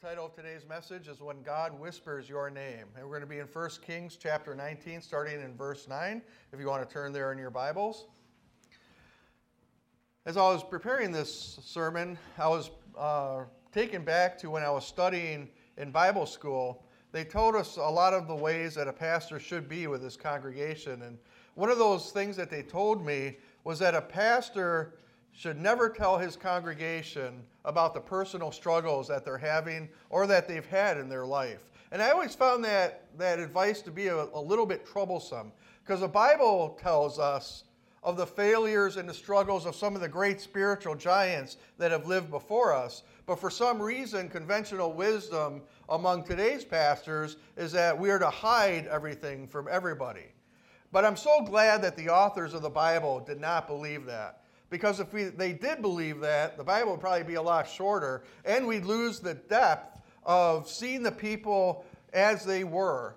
title of today's message is When God Whispers Your Name. And we're going to be in 1 Kings chapter 19, starting in verse 9, if you want to turn there in your Bibles. As I was preparing this sermon, I was uh, taken back to when I was studying in Bible school. They told us a lot of the ways that a pastor should be with his congregation. And one of those things that they told me was that a pastor should never tell his congregation about the personal struggles that they're having or that they've had in their life. And I always found that, that advice to be a, a little bit troublesome because the Bible tells us of the failures and the struggles of some of the great spiritual giants that have lived before us. But for some reason, conventional wisdom among today's pastors is that we are to hide everything from everybody. But I'm so glad that the authors of the Bible did not believe that. Because if we, they did believe that, the Bible would probably be a lot shorter, and we'd lose the depth of seeing the people as they were.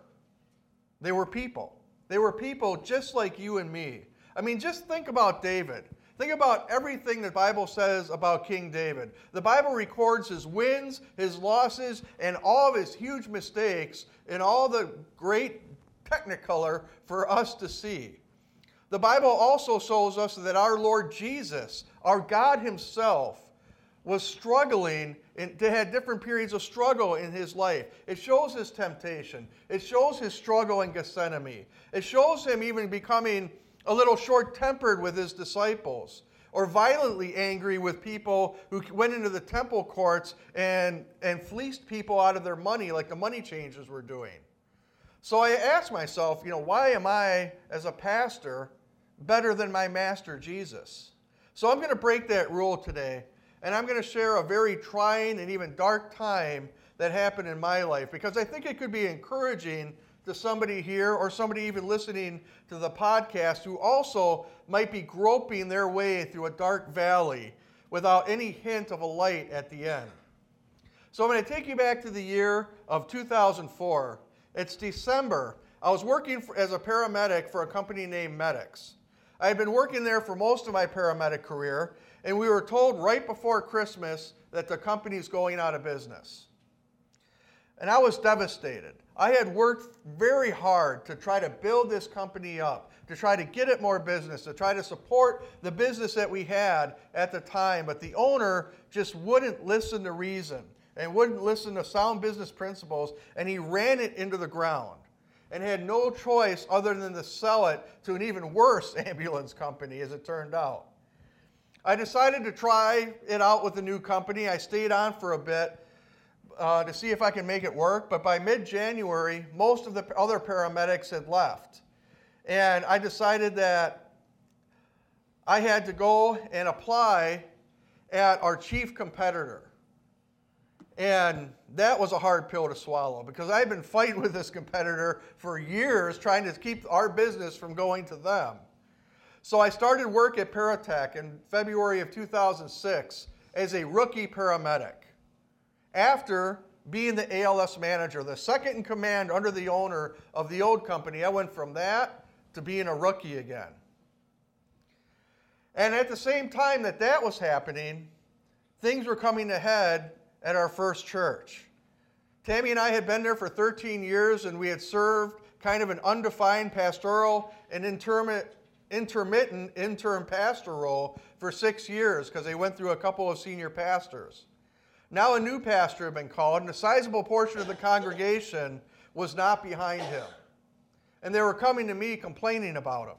They were people. They were people just like you and me. I mean, just think about David. Think about everything the Bible says about King David. The Bible records his wins, his losses, and all of his huge mistakes in all the great technicolor for us to see. The Bible also shows us that our Lord Jesus, our God Himself, was struggling and had different periods of struggle in his life. It shows his temptation. It shows his struggle in Gethsemane. It shows him even becoming a little short tempered with his disciples or violently angry with people who went into the temple courts and, and fleeced people out of their money like the money changers were doing. So I asked myself, you know, why am I, as a pastor, better than my master Jesus. So I'm going to break that rule today, and I'm going to share a very trying and even dark time that happened in my life because I think it could be encouraging to somebody here or somebody even listening to the podcast who also might be groping their way through a dark valley without any hint of a light at the end. So I'm going to take you back to the year of 2004. It's December. I was working for, as a paramedic for a company named Medics. I had been working there for most of my paramedic career, and we were told right before Christmas that the company's going out of business. And I was devastated. I had worked very hard to try to build this company up, to try to get it more business, to try to support the business that we had at the time, but the owner just wouldn't listen to reason and wouldn't listen to sound business principles, and he ran it into the ground and had no choice other than to sell it to an even worse ambulance company, as it turned out. I decided to try it out with the new company. I stayed on for a bit uh, to see if I can make it work, but by mid January, most of the other paramedics had left. And I decided that I had to go and apply at our chief competitor. And that was a hard pill to swallow because I've been fighting with this competitor for years trying to keep our business from going to them. So I started work at Paratech in February of 2006 as a rookie paramedic. After being the ALS manager, the second in command under the owner of the old company, I went from that to being a rookie again. And at the same time that that was happening, things were coming ahead at our first church. Tammy and I had been there for 13 years, and we had served kind of an undefined pastoral and intermittent, intermittent interim pastor role for six years because they went through a couple of senior pastors. Now a new pastor had been called, and a sizable portion of the congregation was not behind him. And they were coming to me complaining about him.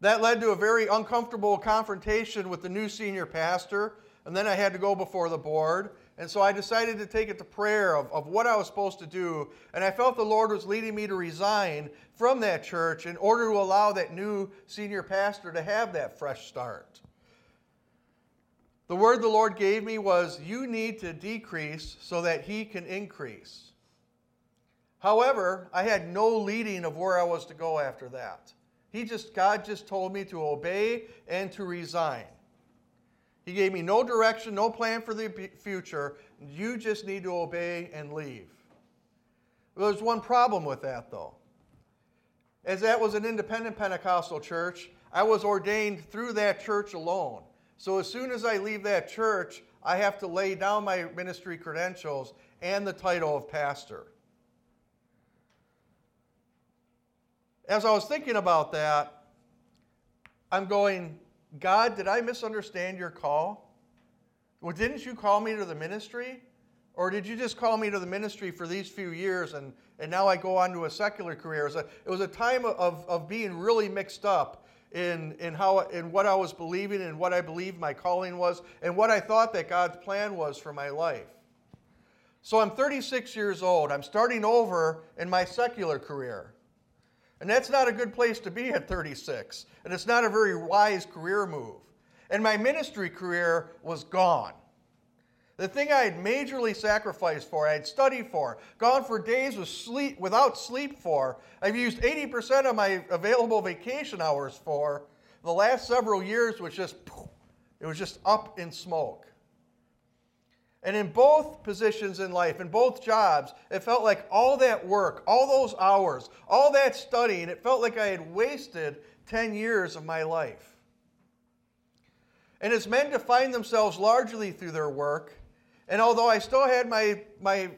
That led to a very uncomfortable confrontation with the new senior pastor and then I had to go before the board. And so I decided to take it to prayer of, of what I was supposed to do. And I felt the Lord was leading me to resign from that church in order to allow that new senior pastor to have that fresh start. The word the Lord gave me was, You need to decrease so that He can increase. However, I had no leading of where I was to go after that. He just, God just told me to obey and to resign. He gave me no direction, no plan for the future. You just need to obey and leave. Well, there's one problem with that, though. As that was an independent Pentecostal church, I was ordained through that church alone. So as soon as I leave that church, I have to lay down my ministry credentials and the title of pastor. As I was thinking about that, I'm going, God, did I misunderstand your call? Well, didn't you call me to the ministry? Or did you just call me to the ministry for these few years and, and now I go on to a secular career? It was a, it was a time of, of being really mixed up in, in, how, in what I was believing and what I believed my calling was and what I thought that God's plan was for my life. So I'm 36 years old. I'm starting over in my secular career. And that's not a good place to be at 36. And it's not a very wise career move. And my ministry career was gone. The thing I had majorly sacrificed for, I had studied for, gone for days with sleep, without sleep for, I've used 80% of my available vacation hours for, the last several years was just, it was just up in smoke. And in both positions in life, in both jobs, it felt like all that work, all those hours, all that studying, it felt like I had wasted 10 years of my life. And as men define themselves largely through their work, and although I still had my, my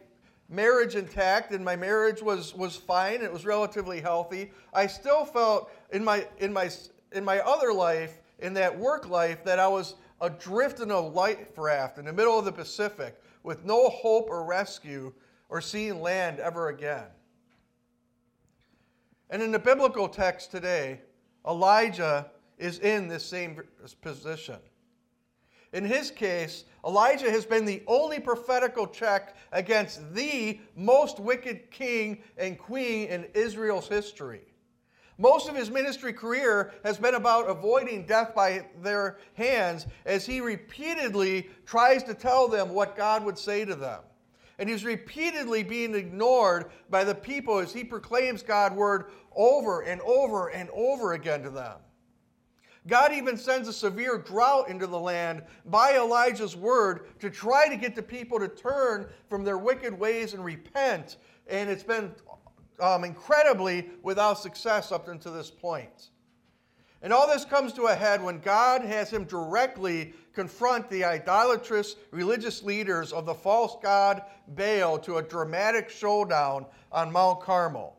marriage intact and my marriage was, was fine, it was relatively healthy, I still felt in my, in, my, in my other life, in that work life, that I was adrift in a life raft in the middle of the Pacific with no hope or rescue or seeing land ever again. And in the biblical text today, Elijah is in this same position. In his case, Elijah has been the only prophetical check against the most wicked king and queen in Israel's history. Most of his ministry career has been about avoiding death by their hands as he repeatedly tries to tell them what God would say to them. And he's repeatedly being ignored by the people as he proclaims God's word over and over and over again to them. God even sends a severe drought into the land by Elijah's word to try to get the people to turn from their wicked ways and repent. And it's been um, incredibly without success up until this point. And all this comes to a head when God has him directly confront the idolatrous religious leaders of the false god Baal to a dramatic showdown on Mount Carmel.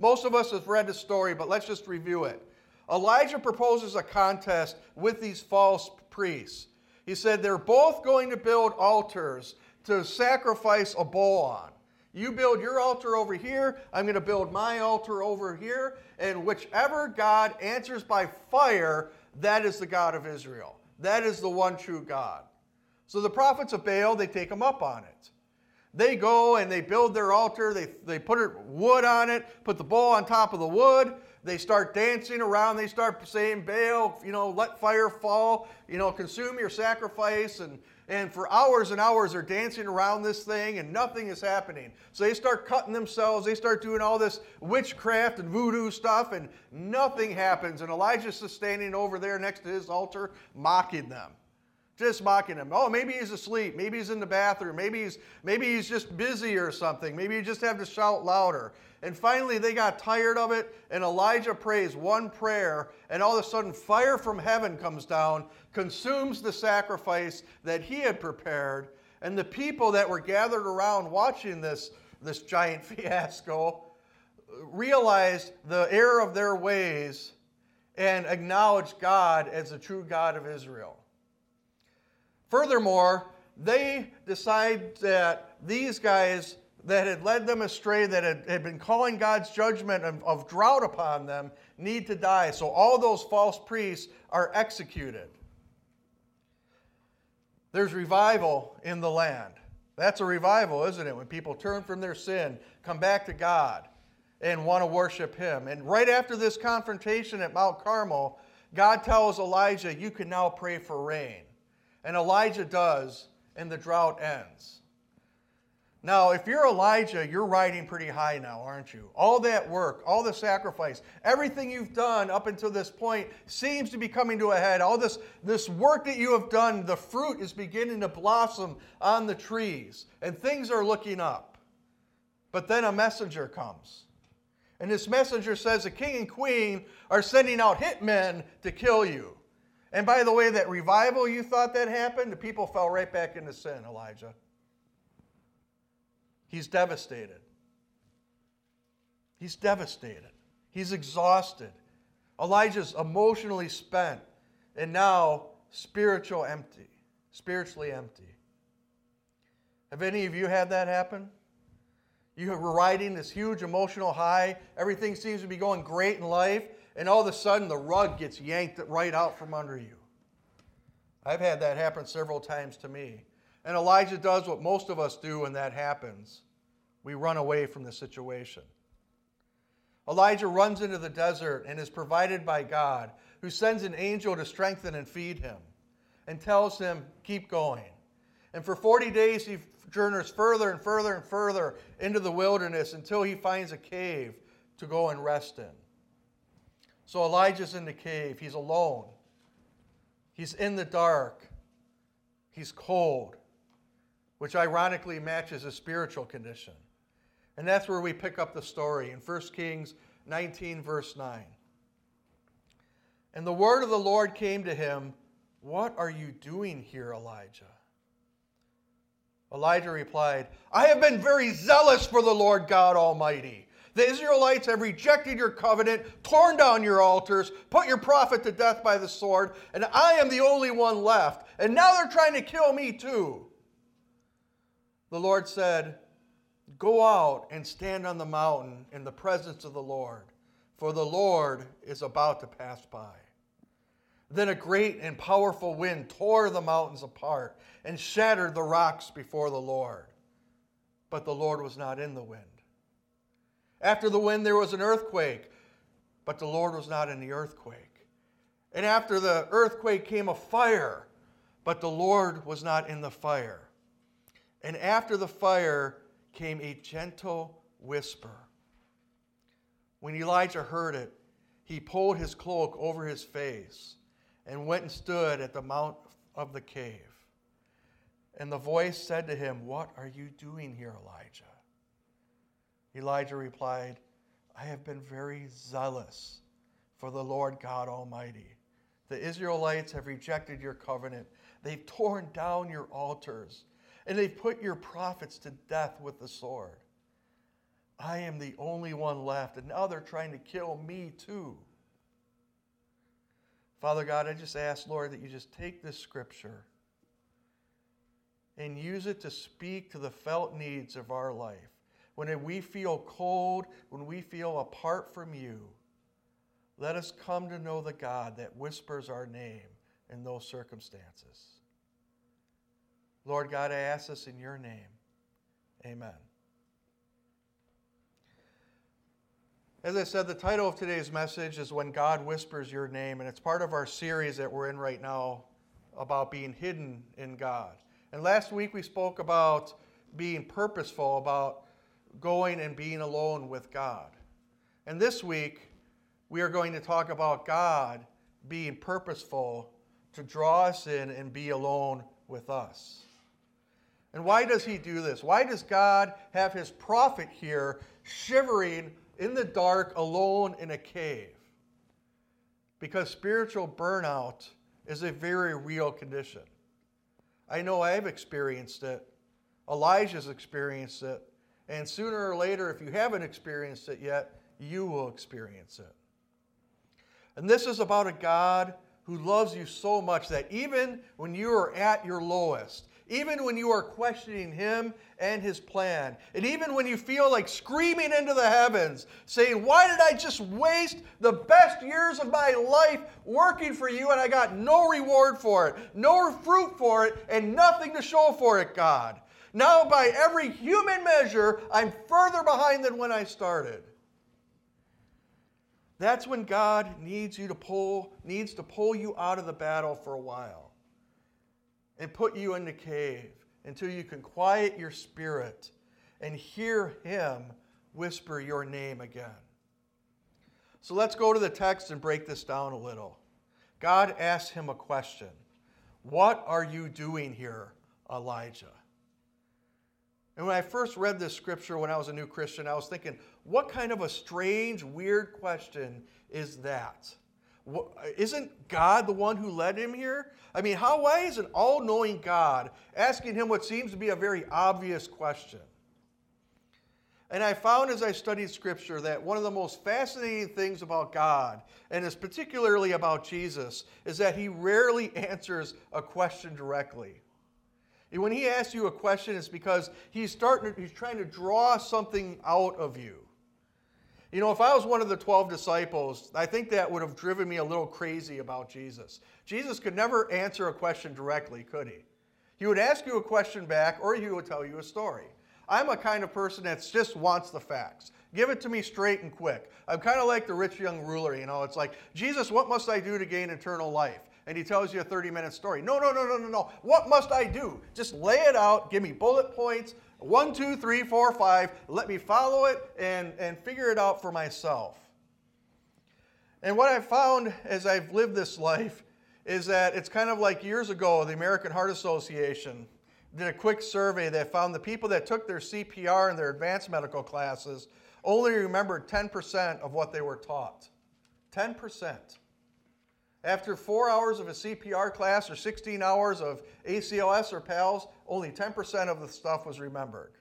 Most of us have read the story, but let's just review it. Elijah proposes a contest with these false priests. He said they're both going to build altars to sacrifice a bull on. You build your altar over here, I'm going to build my altar over here, and whichever God answers by fire, that is the God of Israel. That is the one true God. So the prophets of Baal, they take them up on it. They go and they build their altar, they, they put wood on it, put the bull on top of the wood, they start dancing around. They start saying, Baal, you know, let fire fall, you know, consume your sacrifice. And, and for hours and hours, they're dancing around this thing and nothing is happening. So they start cutting themselves. They start doing all this witchcraft and voodoo stuff, and nothing happens. And Elijah's just standing over there next to his altar, mocking them just mocking him. Oh, maybe he's asleep. Maybe he's in the bathroom. Maybe he's maybe he's just busy or something. Maybe you just have to shout louder. And finally, they got tired of it, and Elijah prays one prayer, and all of a sudden, fire from heaven comes down, consumes the sacrifice that he had prepared, and the people that were gathered around watching this, this giant fiasco realized the error of their ways and acknowledged God as the true God of Israel. Furthermore, they decide that these guys that had led them astray, that had, had been calling God's judgment of, of drought upon them, need to die. So all those false priests are executed. There's revival in the land. That's a revival, isn't it? When people turn from their sin, come back to God, and want to worship Him. And right after this confrontation at Mount Carmel, God tells Elijah, You can now pray for rain. And Elijah does, and the drought ends. Now, if you're Elijah, you're riding pretty high now, aren't you? All that work, all the sacrifice, everything you've done up until this point seems to be coming to a head. All this, this work that you have done, the fruit is beginning to blossom on the trees, and things are looking up. But then a messenger comes. And this messenger says the king and queen are sending out hitmen to kill you. And by the way, that revival you thought that happened, the people fell right back into sin, Elijah. He's devastated. He's devastated. He's exhausted. Elijah's emotionally spent and now spiritual empty, spiritually empty. Have any of you had that happen? You were riding this huge emotional high, everything seems to be going great in life, and all of a sudden the rug gets yanked right out from under you. I've had that happen several times to me. And Elijah does what most of us do when that happens we run away from the situation. Elijah runs into the desert and is provided by God, who sends an angel to strengthen and feed him and tells him, Keep going. And for 40 days, he journeys further and further and further into the wilderness until he finds a cave to go and rest in. So Elijah's in the cave. He's alone. He's in the dark. He's cold, which ironically matches his spiritual condition. And that's where we pick up the story in 1 Kings 19, verse 9. And the word of the Lord came to him, What are you doing here, Elijah? Elijah replied, I have been very zealous for the Lord God Almighty. The Israelites have rejected your covenant, torn down your altars, put your prophet to death by the sword, and I am the only one left. And now they're trying to kill me too. The Lord said, Go out and stand on the mountain in the presence of the Lord, for the Lord is about to pass by. Then a great and powerful wind tore the mountains apart and shattered the rocks before the Lord. But the Lord was not in the wind. After the wind, there was an earthquake, but the Lord was not in the earthquake. And after the earthquake came a fire, but the Lord was not in the fire. And after the fire came a gentle whisper. When Elijah heard it, he pulled his cloak over his face and went and stood at the mount of the cave. And the voice said to him, What are you doing here, Elijah? Elijah replied, I have been very zealous for the Lord God Almighty. The Israelites have rejected your covenant. They've torn down your altars, and they've put your prophets to death with the sword. I am the only one left, and now they're trying to kill me too. Father God, I just ask, Lord, that you just take this scripture and use it to speak to the felt needs of our life. When we feel cold, when we feel apart from you, let us come to know the God that whispers our name in those circumstances. Lord God, I ask this in your name. Amen. As I said, the title of today's message is When God Whispers Your Name, and it's part of our series that we're in right now about being hidden in God. And last week we spoke about being purposeful, about going and being alone with God. And this week we are going to talk about God being purposeful to draw us in and be alone with us. And why does he do this? Why does God have his prophet here shivering in the dark, alone in a cave. Because spiritual burnout is a very real condition. I know I've experienced it, Elijah's experienced it, and sooner or later, if you haven't experienced it yet, you will experience it. And this is about a God who loves you so much that even when you are at your lowest, even when you are questioning Him and His plan, and even when you feel like screaming into the heavens, saying, Why did I just waste the best years of my life working for you and I got no reward for it, no fruit for it, and nothing to show for it, God? Now, by every human measure, I'm further behind than when I started. That's when God needs you to pull, needs to pull you out of the battle for a while and put you in the cave until you can quiet your spirit and hear Him whisper your name again. So let's go to the text and break this down a little. God asks him a question What are you doing here, Elijah? And when I first read this scripture when I was a new Christian, I was thinking, what kind of a strange, weird question is that? Isn't God the one who led him here? I mean, how, why is an all knowing God asking him what seems to be a very obvious question? And I found as I studied Scripture that one of the most fascinating things about God, and is particularly about Jesus, is that he rarely answers a question directly. And when he asks you a question, it's because he's starting, he's trying to draw something out of you. You know, if I was one of the 12 disciples, I think that would have driven me a little crazy about Jesus. Jesus could never answer a question directly, could he? He would ask you a question back, or he would tell you a story. I'm a kind of person that just wants the facts. Give it to me straight and quick. I'm kind of like the rich young ruler, you know. It's like, Jesus, what must I do to gain eternal life? And he tells you a 30 minute story. No, no, no, no, no, no. What must I do? Just lay it out. Give me bullet points. One, two, three, four, five. Let me follow it and, and figure it out for myself. And what I've found as I've lived this life is that it's kind of like years ago, the American Heart Association did a quick survey that found the people that took their CPR and their advanced medical classes only remembered 10% of what they were taught. 10%. After four hours of a CPR class or 16 hours of ACLS or PALS, only 10% of the stuff was remembered.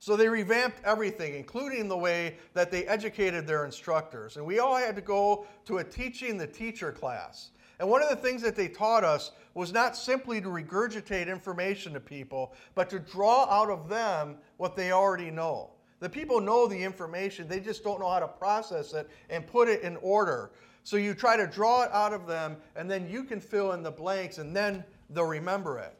So they revamped everything, including the way that they educated their instructors. And we all had to go to a teaching the teacher class. And one of the things that they taught us was not simply to regurgitate information to people, but to draw out of them what they already know. The people know the information, they just don't know how to process it and put it in order. So you try to draw it out of them, and then you can fill in the blanks, and then they'll remember it.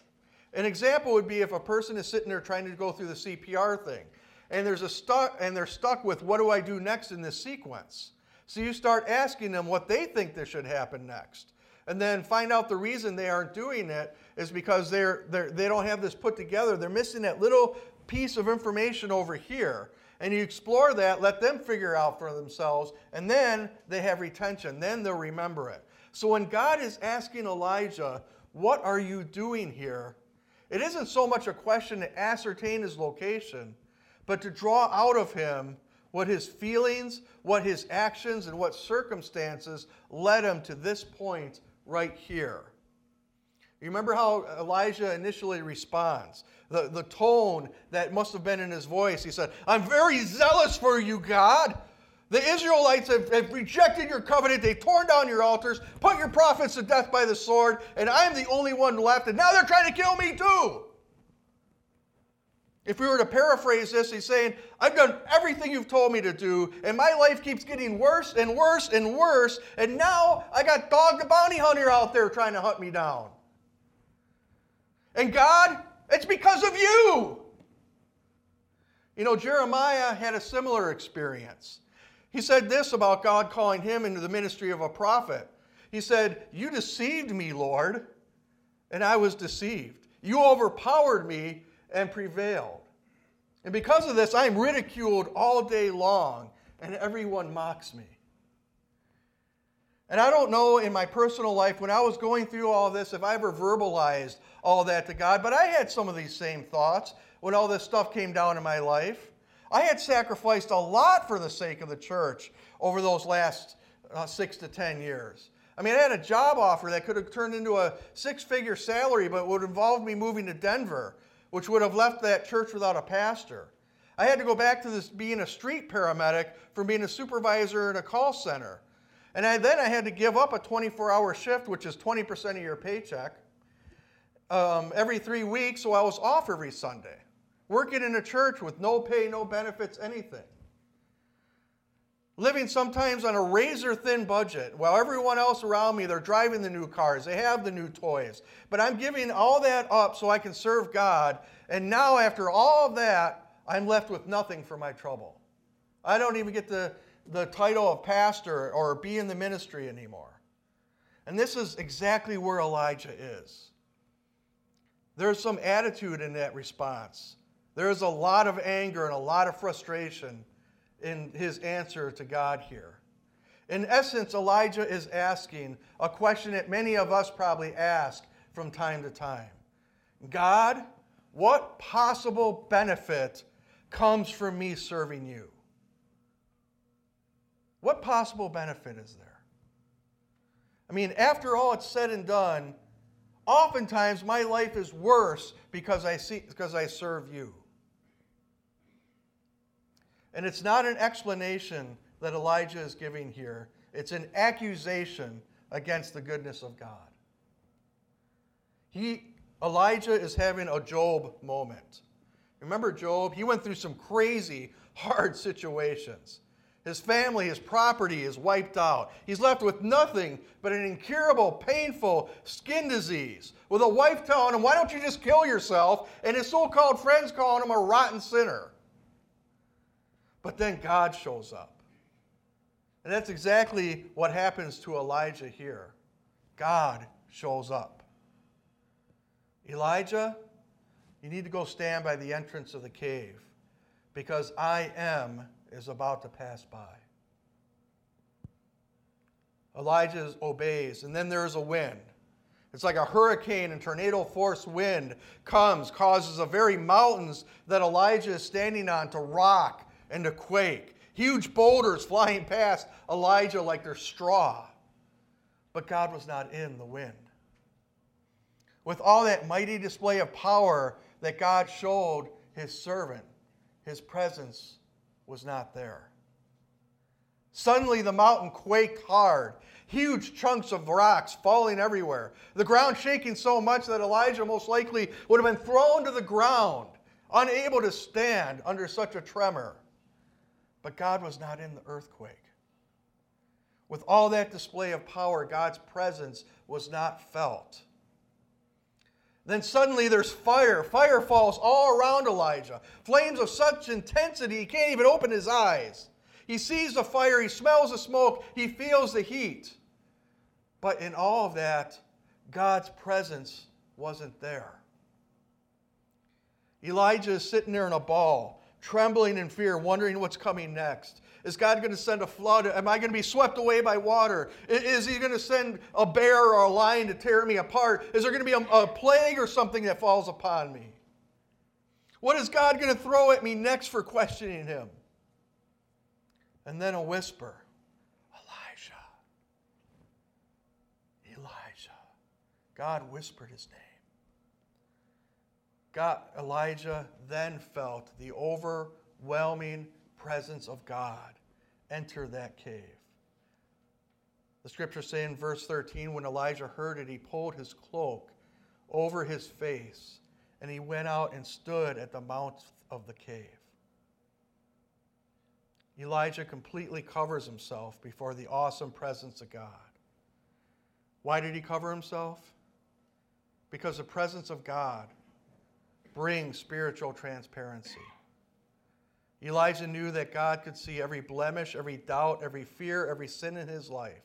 An example would be if a person is sitting there trying to go through the CPR thing, and there's a stuck, and they're stuck with what do I do next in this sequence. So you start asking them what they think that should happen next and then find out the reason they aren't doing it is because they're, they're, they don't have this put together. They're missing that little piece of information over here. And you explore that, let them figure out for themselves, and then they have retention. Then they'll remember it. So when God is asking Elijah, What are you doing here? It isn't so much a question to ascertain his location, but to draw out of him what his feelings, what his actions, and what circumstances led him to this point right here. You remember how Elijah initially responds? The, the tone that must have been in his voice. He said, I'm very zealous for you, God. The Israelites have, have rejected your covenant. They've torn down your altars, put your prophets to death by the sword, and I'm the only one left, and now they're trying to kill me too. If we were to paraphrase this, he's saying, I've done everything you've told me to do, and my life keeps getting worse and worse and worse, and now I got Dog the bounty hunter out there trying to hunt me down. And God, it's because of you. You know, Jeremiah had a similar experience. He said this about God calling him into the ministry of a prophet. He said, You deceived me, Lord, and I was deceived. You overpowered me and prevailed. And because of this, I am ridiculed all day long, and everyone mocks me. And I don't know in my personal life, when I was going through all this, if I ever verbalized all that to God, but I had some of these same thoughts when all this stuff came down in my life. I had sacrificed a lot for the sake of the church over those last uh, six to ten years. I mean, I had a job offer that could have turned into a six figure salary, but would involve me moving to Denver which would have left that church without a pastor. I had to go back to this being a street paramedic from being a supervisor in a call center. And I, then I had to give up a 24 hour shift, which is 20% of your paycheck, um, every three weeks, so I was off every Sunday, working in a church with no pay, no benefits, anything. Living sometimes on a razor thin budget while everyone else around me they're driving the new cars they have the new toys. But i'm giving all that up so i can serve god and now after all of that i'm left with nothing for my trouble. I don't even get the, the title of pastor or be in the ministry anymore. And this is exactly where elijah is. There's some attitude in that response there's a lot of anger and a lot of frustration in his answer to God here. In essence, Elijah is asking a question that many of us probably ask from time to time God, what possible benefit comes from me serving you? What possible benefit is there? I mean, after all it's said and done, oftentimes my life is worse because I see because I serve you. And it's not an explanation that Elijah is giving here. It's an accusation against the goodness of God. He Elijah is having a Job moment. Remember Job? He went through some crazy, hard situations. His family, his property is wiped out. He's left with nothing but an incurable, painful skin disease, with a wife telling him, Why don't you just kill yourself? And his so called friends calling him a rotten sinner. But then God shows up. And that's exactly what happens to Elijah here. God shows up. Elijah, you need to go stand by the entrance of the cave because I am is about to pass by. Elijah obeys, and then there's a wind. It's like a hurricane and tornado force wind comes, causes the very mountains that Elijah is standing on to rock and to quake. Huge boulders flying past Elijah like they're straw. But God was not in the wind. With all that mighty display of power that God showed his servant, his presence was not there. Suddenly, the mountain quaked hard, huge chunks of rocks falling everywhere, the ground shaking so much that Elijah most likely would have been thrown to the ground, unable to stand under such a tremor. But God was not in the earthquake. With all that display of power, God's presence was not felt. Then suddenly there's fire. Fire falls all around Elijah. Flames of such intensity he can't even open his eyes. He sees the fire, he smells the smoke, he feels the heat. But in all of that, God's presence wasn't there. Elijah is sitting there in a ball, trembling in fear, wondering what's coming next. Is God going to send a flood? Am I going to be swept away by water? Is He going to send a bear or a lion to tear me apart? Is there going to be a, a plague or something that falls upon me? What is God going to throw at me next for questioning Him? And then a whisper Elijah. Elijah. God whispered his name. God, Elijah then felt the overwhelming presence of God enter that cave. The scriptures say in verse 13 when Elijah heard it, he pulled his cloak over his face and he went out and stood at the mouth of the cave. Elijah completely covers himself before the awesome presence of God. Why did he cover himself? Because the presence of God brings spiritual transparency. Elijah knew that God could see every blemish, every doubt, every fear, every sin in his life,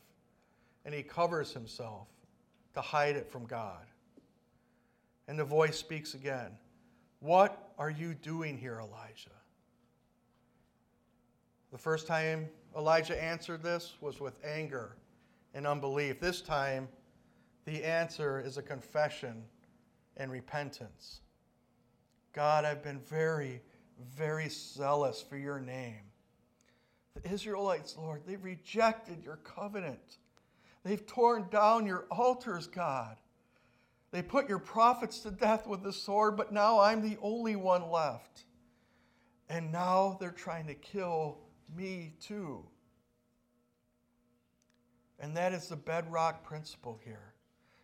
and he covers himself to hide it from God. And the voice speaks again What are you doing here, Elijah? The first time Elijah answered this was with anger and unbelief. This time, the answer is a confession and repentance. God, I've been very very zealous for your name. The Israelites, Lord, they've rejected your covenant. They've torn down your altars, God. They put your prophets to death with the sword, but now I'm the only one left. And now they're trying to kill me too. And that is the bedrock principle here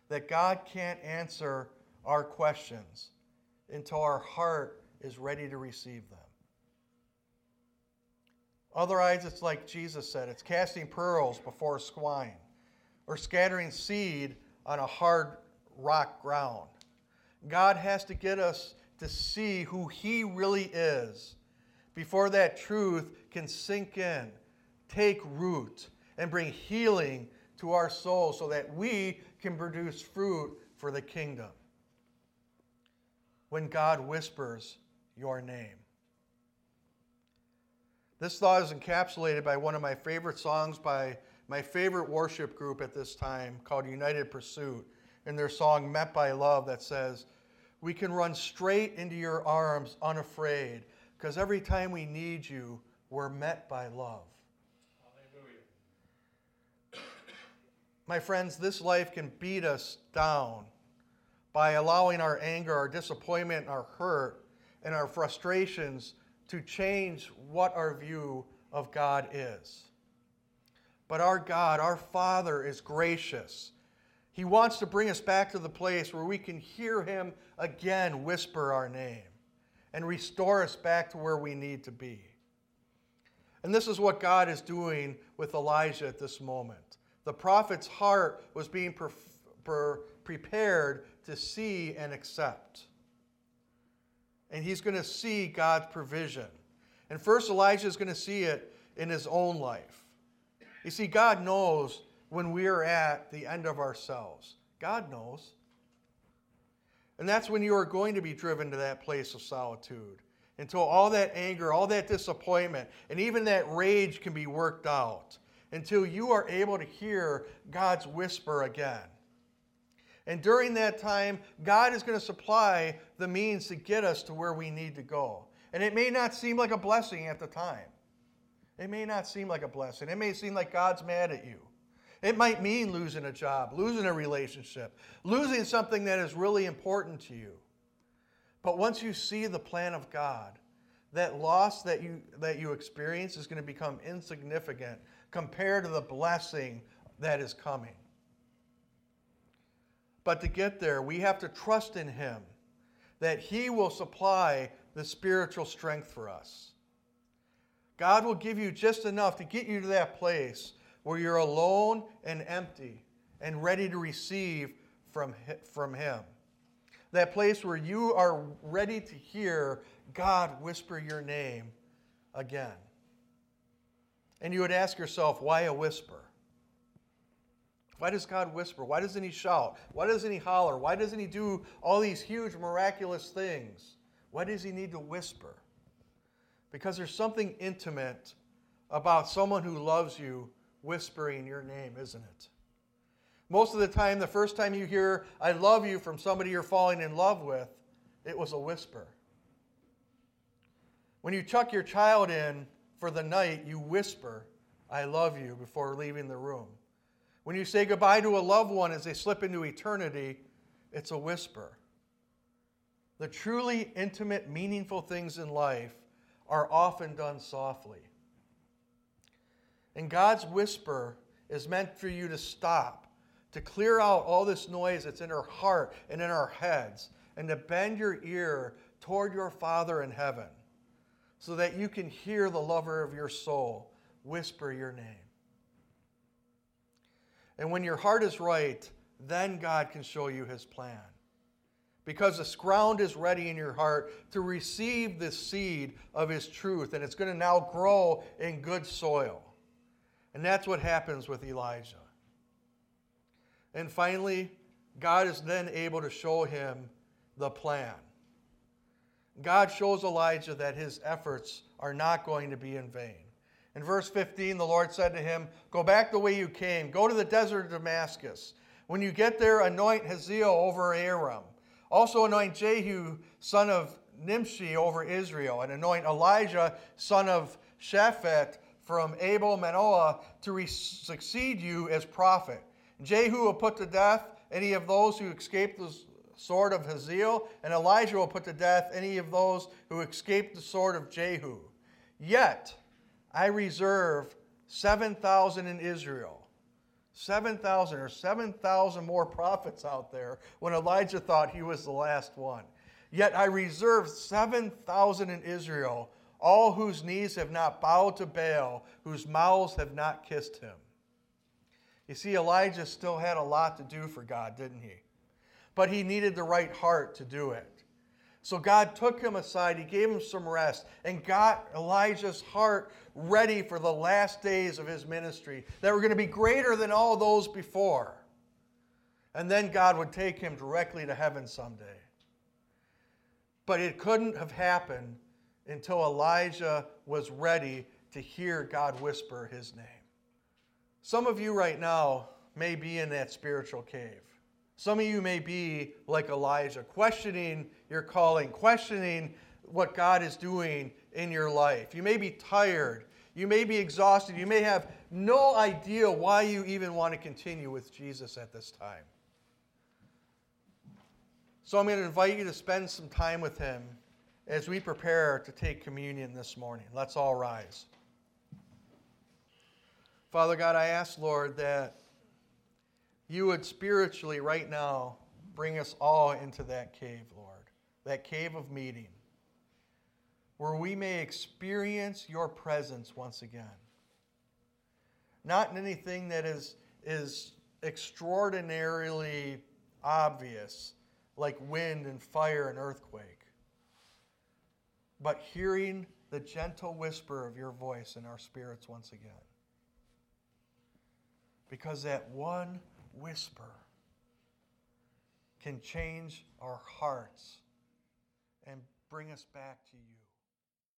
that God can't answer our questions until our heart is ready to receive them. Otherwise, it's like Jesus said it's casting pearls before swine or scattering seed on a hard rock ground. God has to get us to see who He really is before that truth can sink in, take root, and bring healing to our souls so that we can produce fruit for the kingdom. When God whispers, your name. This thought is encapsulated by one of my favorite songs by my favorite worship group at this time called United Pursuit in their song Met by Love that says, We can run straight into your arms unafraid because every time we need you, we're met by love. Hallelujah. my friends, this life can beat us down by allowing our anger, our disappointment, our hurt, and our frustrations to change what our view of God is. But our God, our Father, is gracious. He wants to bring us back to the place where we can hear Him again whisper our name and restore us back to where we need to be. And this is what God is doing with Elijah at this moment. The prophet's heart was being pre- pre- prepared to see and accept. And he's going to see God's provision. And first, Elijah is going to see it in his own life. You see, God knows when we are at the end of ourselves. God knows. And that's when you are going to be driven to that place of solitude until all that anger, all that disappointment, and even that rage can be worked out until you are able to hear God's whisper again. And during that time, God is going to supply the means to get us to where we need to go. And it may not seem like a blessing at the time. It may not seem like a blessing. It may seem like God's mad at you. It might mean losing a job, losing a relationship, losing something that is really important to you. But once you see the plan of God, that loss that you, that you experience is going to become insignificant compared to the blessing that is coming. But to get there, we have to trust in Him that He will supply the spiritual strength for us. God will give you just enough to get you to that place where you're alone and empty and ready to receive from, from Him. That place where you are ready to hear God whisper your name again. And you would ask yourself, why a whisper? Why does God whisper? Why doesn't He shout? Why doesn't He holler? Why doesn't He do all these huge, miraculous things? Why does He need to whisper? Because there's something intimate about someone who loves you whispering your name, isn't it? Most of the time, the first time you hear, I love you from somebody you're falling in love with, it was a whisper. When you chuck your child in for the night, you whisper, I love you, before leaving the room. When you say goodbye to a loved one as they slip into eternity, it's a whisper. The truly intimate, meaningful things in life are often done softly. And God's whisper is meant for you to stop, to clear out all this noise that's in our heart and in our heads, and to bend your ear toward your Father in heaven so that you can hear the lover of your soul whisper your name. And when your heart is right, then God can show you his plan. Because the ground is ready in your heart to receive the seed of his truth, and it's going to now grow in good soil. And that's what happens with Elijah. And finally, God is then able to show him the plan. God shows Elijah that his efforts are not going to be in vain. In verse 15, the Lord said to him, Go back the way you came, go to the desert of Damascus. When you get there, anoint Hazael over Aram. Also anoint Jehu, son of Nimshi, over Israel, and anoint Elisha, son of Shaphat, from Abel Manoah, to re- succeed you as prophet. Jehu will put to death any of those who escaped the sword of Hazael, and Elisha will put to death any of those who escaped the sword of Jehu. Yet, I reserve 7,000 in Israel. 7,000 or 7,000 more prophets out there when Elijah thought he was the last one. Yet I reserve 7,000 in Israel, all whose knees have not bowed to Baal, whose mouths have not kissed him. You see, Elijah still had a lot to do for God, didn't he? But he needed the right heart to do it. So God took him aside, he gave him some rest, and got Elijah's heart ready for the last days of his ministry that were going to be greater than all those before. And then God would take him directly to heaven someday. But it couldn't have happened until Elijah was ready to hear God whisper his name. Some of you right now may be in that spiritual cave. Some of you may be like Elijah, questioning your calling, questioning what God is doing in your life. You may be tired. You may be exhausted. You may have no idea why you even want to continue with Jesus at this time. So I'm going to invite you to spend some time with him as we prepare to take communion this morning. Let's all rise. Father God, I ask, Lord, that you would spiritually right now bring us all into that cave, Lord, that cave of meeting, where we may experience your presence once again. Not in anything that is, is extraordinarily obvious, like wind and fire and earthquake, but hearing the gentle whisper of your voice in our spirits once again. Because that one whisper can change our hearts and bring us back to you.